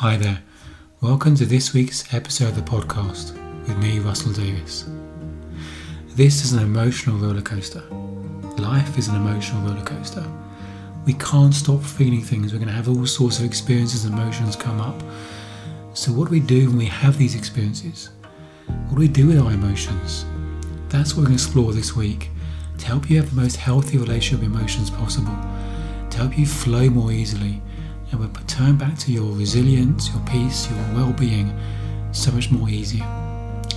Hi there. Welcome to this week's episode of the podcast with me, Russell Davis. This is an emotional roller coaster. Life is an emotional roller coaster. We can't stop feeling things. We're going to have all sorts of experiences and emotions come up. So, what do we do when we have these experiences? What do we do with our emotions? That's what we're going to explore this week to help you have the most healthy relationship with emotions possible, to help you flow more easily and will return back to your resilience, your peace, your well being so much more easier.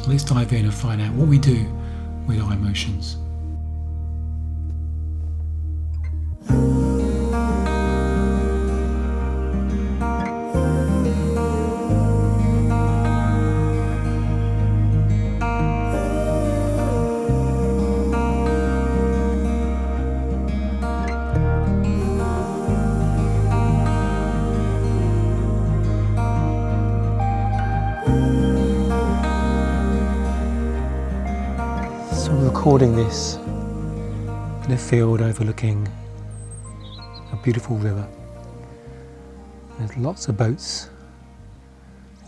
Let's dive in and find out what we do with our emotions. Recording this in a field overlooking a beautiful river. There's lots of boats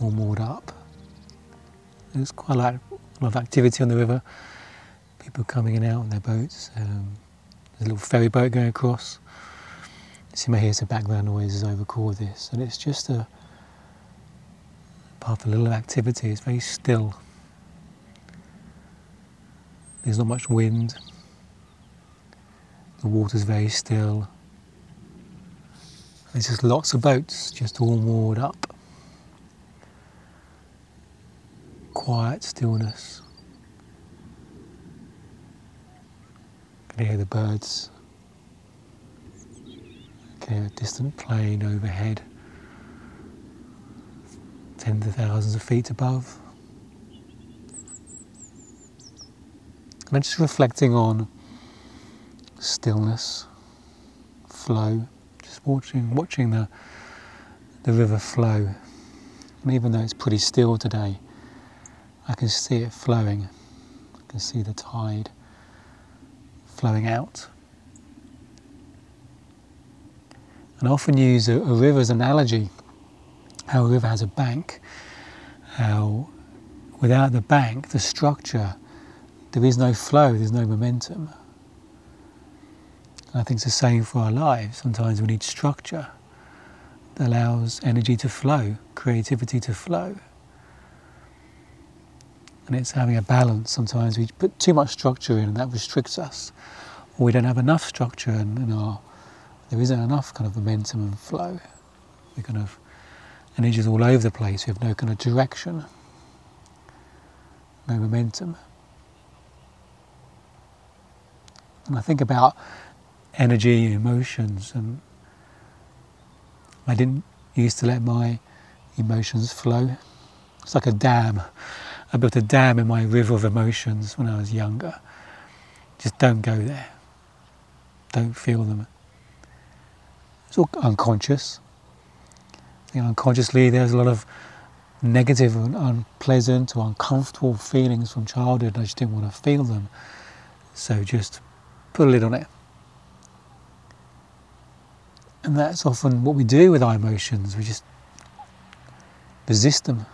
all moored up. There's quite a lot, of activity on the river. People coming in and out on their boats. Um, there's a little ferry boat going across. You may hear some background noises. I record this, and it's just a part of little activity. It's very still. There's not much wind. The water's very still. There's just lots of boats just all moored up. Quiet stillness. You can hear the birds. Can hear a distant plane overhead, tens of thousands of feet above. And just reflecting on stillness, flow, just watching watching the the river flow. And even though it's pretty still today, I can see it flowing. I can see the tide flowing out. And I often use a, a river as analogy. How a river has a bank, how without the bank, the structure there is no flow, there's no momentum. And I think it's the same for our lives. Sometimes we need structure that allows energy to flow, creativity to flow. And it's having a balance. Sometimes we put too much structure in and that restricts us. Or we don't have enough structure and, and our, there isn't enough kind of momentum and flow. We kind of, energy is all over the place. We have no kind of direction, no momentum. And I think about energy, emotions, and I didn't used to let my emotions flow. It's like a dam. I built a dam in my river of emotions when I was younger. Just don't go there. Don't feel them. It's all unconscious. Unconsciously there's a lot of negative and unpleasant or uncomfortable feelings from childhood. I just didn't want to feel them. So just put a lid on it. And that's often what we do with our emotions, we just resist them.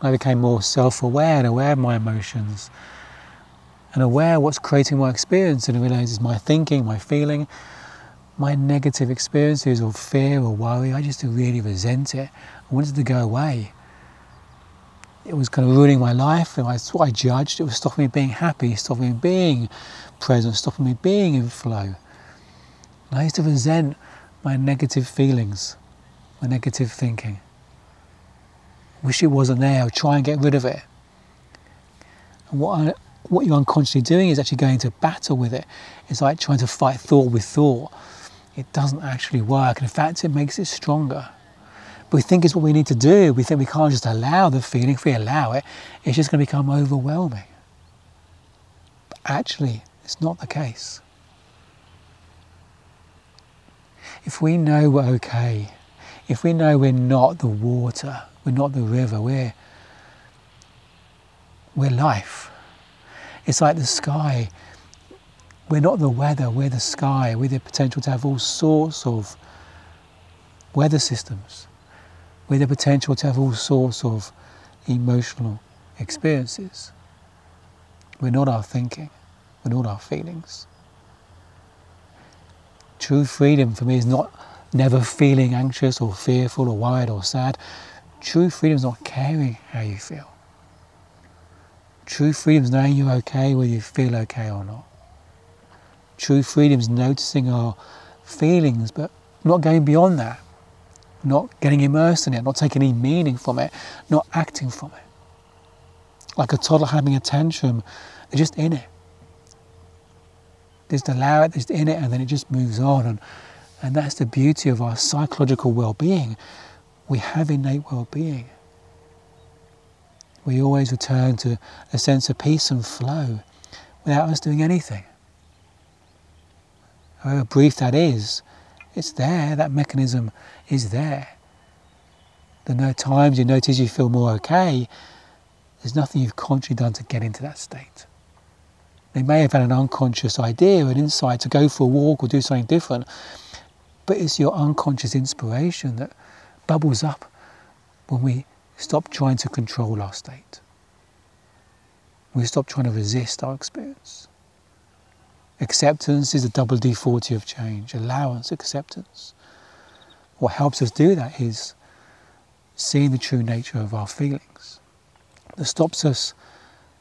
I became more self aware and aware of my emotions and aware of what's creating my experience and I realize it's my thinking, my feeling, my negative experiences or fear or worry. I just really resent it. I wanted to go away it was kind of ruining my life. And I, what I judged. It was stopping me being happy, stopping me being present, stopping me being in flow. And I used to resent my negative feelings, my negative thinking. Wish it wasn't there. I'd try and get rid of it. And what I, what you're unconsciously doing is actually going to battle with it. It's like trying to fight thought with thought. It doesn't actually work. In fact, it makes it stronger. But we think it's what we need to do. We think we can't just allow the feeling. If we allow it, it's just going to become overwhelming. But actually, it's not the case. If we know we're okay, if we know we're not the water, we're not the river, we're, we're life. It's like the sky. We're not the weather, we're the sky. We're the potential to have all sorts of weather systems with the potential to have all sorts of emotional experiences. We're not our thinking, we're not our feelings. True freedom for me is not never feeling anxious or fearful or worried or sad. True freedom is not caring how you feel. True freedom is knowing you're okay whether you feel okay or not. True freedom is noticing our feelings but not going beyond that, not getting immersed in it, not taking any meaning from it, not acting from it. Like a toddler having a tantrum, they're just in it. Just allow it, just in it, and then it just moves on. And, and that's the beauty of our psychological well being. We have innate well being. We always return to a sense of peace and flow without us doing anything. However brief that is, it's there, that mechanism is there. The times you notice you feel more okay, there's nothing you've consciously done to get into that state. They may have had an unconscious idea, an insight to go for a walk or do something different, but it's your unconscious inspiration that bubbles up when we stop trying to control our state. We stop trying to resist our experience. Acceptance is a double D40 of change. Allowance, acceptance. What helps us do that is seeing the true nature of our feelings. That stops us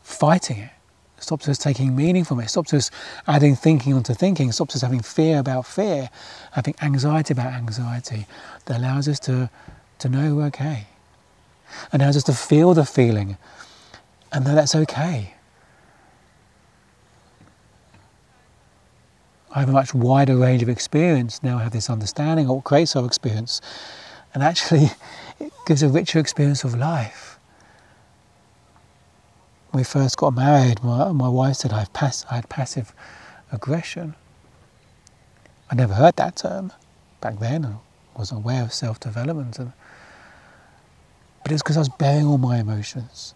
fighting it, stops us taking meaning from it, stops us adding thinking onto thinking, stops us having fear about fear, having anxiety about anxiety. That allows us to, to know we're okay. Allows us to feel the feeling and know that's okay. I have a much wider range of experience now. I have this understanding of what creates our experience, and actually, it gives a richer experience of life. When we first got married, my, my wife said I, pass, I had passive aggression. I never heard that term back then. I wasn't aware of self development. But it was because I was bearing all my emotions.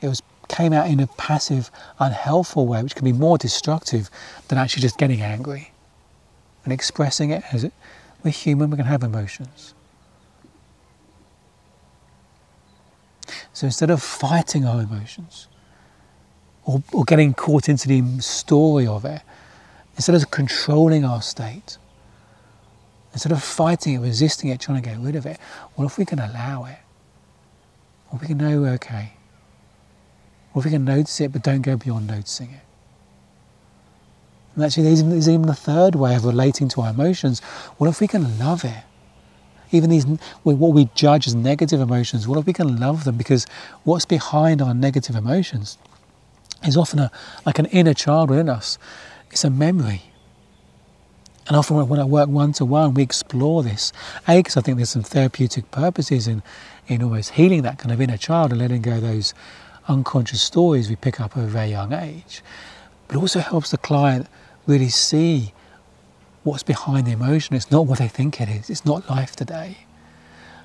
It was came out in a passive, unhelpful way, which can be more destructive than actually just getting angry and expressing it as. We're human, we can have emotions. So instead of fighting our emotions or, or getting caught into the story of it, instead of controlling our state, instead of fighting it, resisting it, trying to get rid of it, what if we can allow it? If we can know okay? Or if we can notice it but don't go beyond noticing it. And actually, there's even, there's even a third way of relating to our emotions. What if we can love it? Even these, what we judge as negative emotions, what if we can love them? Because what's behind our negative emotions is often a, like an inner child within us. It's a memory. And often when I work one to one, we explore this. A, because I think there's some therapeutic purposes in, in almost healing that kind of inner child and letting go those unconscious stories we pick up at a very young age. But it also helps the client really see what's behind the emotion. It's not what they think it is, it's not life today.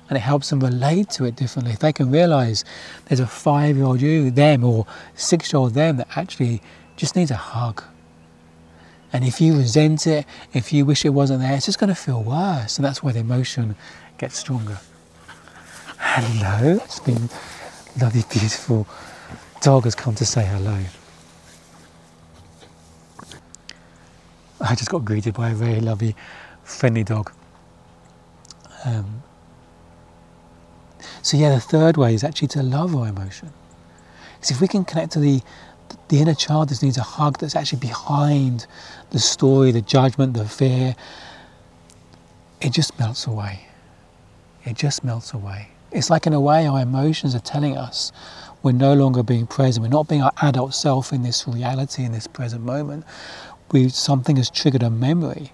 And it helps them relate to it differently. If they can realize there's a five year old you, them, or six year old them that actually just needs a hug. And if you resent it, if you wish it wasn't there, it's just going to feel worse. And that's why the emotion gets stronger. Hello, it's been lovely, beautiful dog has come to say hello. I just got greeted by a very lovely, friendly dog. Um, so yeah, the third way is actually to love our emotion. Because if we can connect to the the inner child that needs a hug that's actually behind the story, the judgment, the fear, it just melts away. It just melts away. It's like in a way our emotions are telling us we're no longer being present. We're not being our adult self in this reality, in this present moment. We, something has triggered a memory.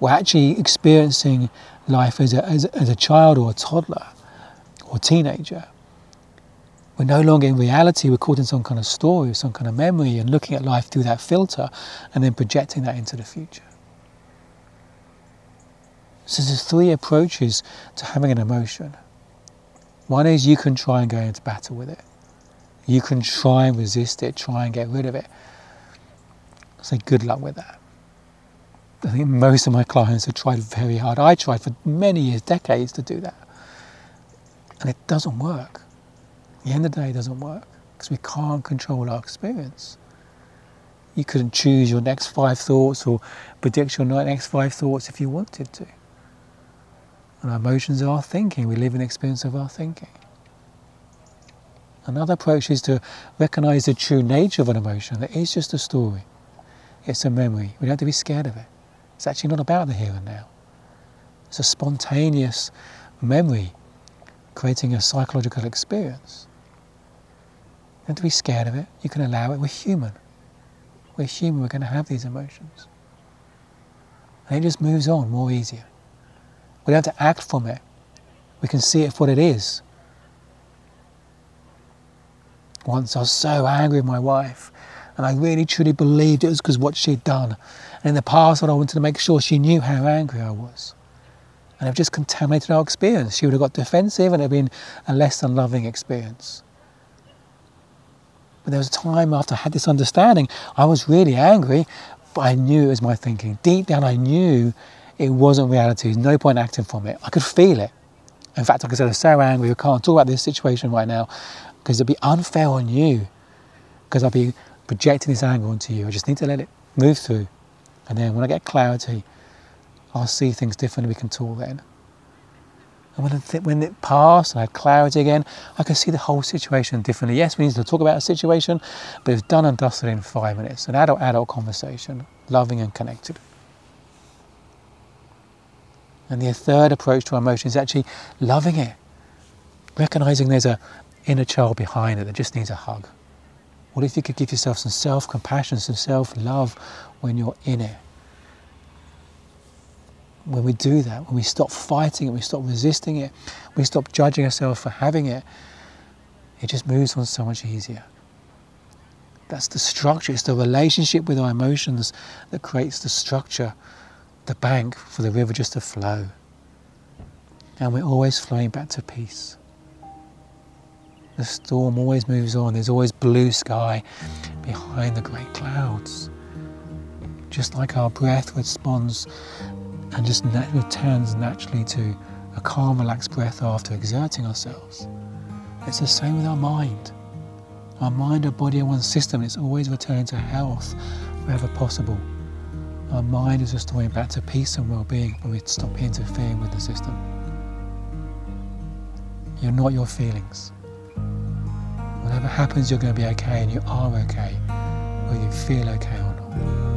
We're actually experiencing life as a, as, as a child or a toddler or teenager. We're no longer in reality, we're caught in some kind of story, some kind of memory, and looking at life through that filter and then projecting that into the future. So there's three approaches to having an emotion. One is you can try and go into battle with it. You can try and resist it, try and get rid of it. Say good luck with that. I think most of my clients have tried very hard. I tried for many years, decades to do that. And it doesn't work. At the end of the day, it doesn't work because we can't control our experience. You couldn't choose your next five thoughts or predict your next five thoughts if you wanted to. And our emotions are our thinking. We live in experience of our thinking. Another approach is to recognize the true nature of an emotion. That is just a story. It's a memory. We don't have to be scared of it. It's actually not about the here and now. It's a spontaneous memory creating a psychological experience. You don't have to be scared of it. You can allow it. We're human. We're human. We're going to have these emotions. And it just moves on more easier. We don't have to act from it. We can see it for what it is. Once I was so angry with my wife, and I really truly believed it was because what she'd done. And in the past, I wanted to make sure she knew how angry I was. And I've just contaminated our experience. She would have got defensive and it would have been a less than loving experience. But there was a time after I had this understanding, I was really angry, but I knew it was my thinking. Deep down, I knew it wasn't reality. There's no point acting from it. I could feel it. In fact, I said, I'm so angry, I can't talk about this situation right now because it'd be unfair on you because I'd be projecting this anger onto you. I just need to let it move through. And then when I get clarity, I'll see things differently. We can talk then. And when it, when it passed and I had clarity again, I could see the whole situation differently. Yes, we need to talk about a situation, but it's done and dusted in five minutes. An adult adult conversation, loving and connected. And the third approach to our emotion is actually loving it, recognizing there's a inner child behind it that just needs a hug? What if you could give yourself some self compassion, some self love when you're in it? When we do that, when we stop fighting it, we stop resisting it, we stop judging ourselves for having it, it just moves on so much easier. That's the structure, it's the relationship with our emotions that creates the structure, the bank for the river just to flow. And we're always flowing back to peace. The storm always moves on. There's always blue sky behind the great clouds. Just like our breath responds and just returns naturally to a calm, relaxed breath after exerting ourselves. It's the same with our mind. Our mind, our body, and one system is always returning to health wherever possible. Our mind is restoring back to peace and well being when we stop interfering with the system. You're not your feelings. Whatever happens, you're going to be okay and you are okay, whether you feel okay or not.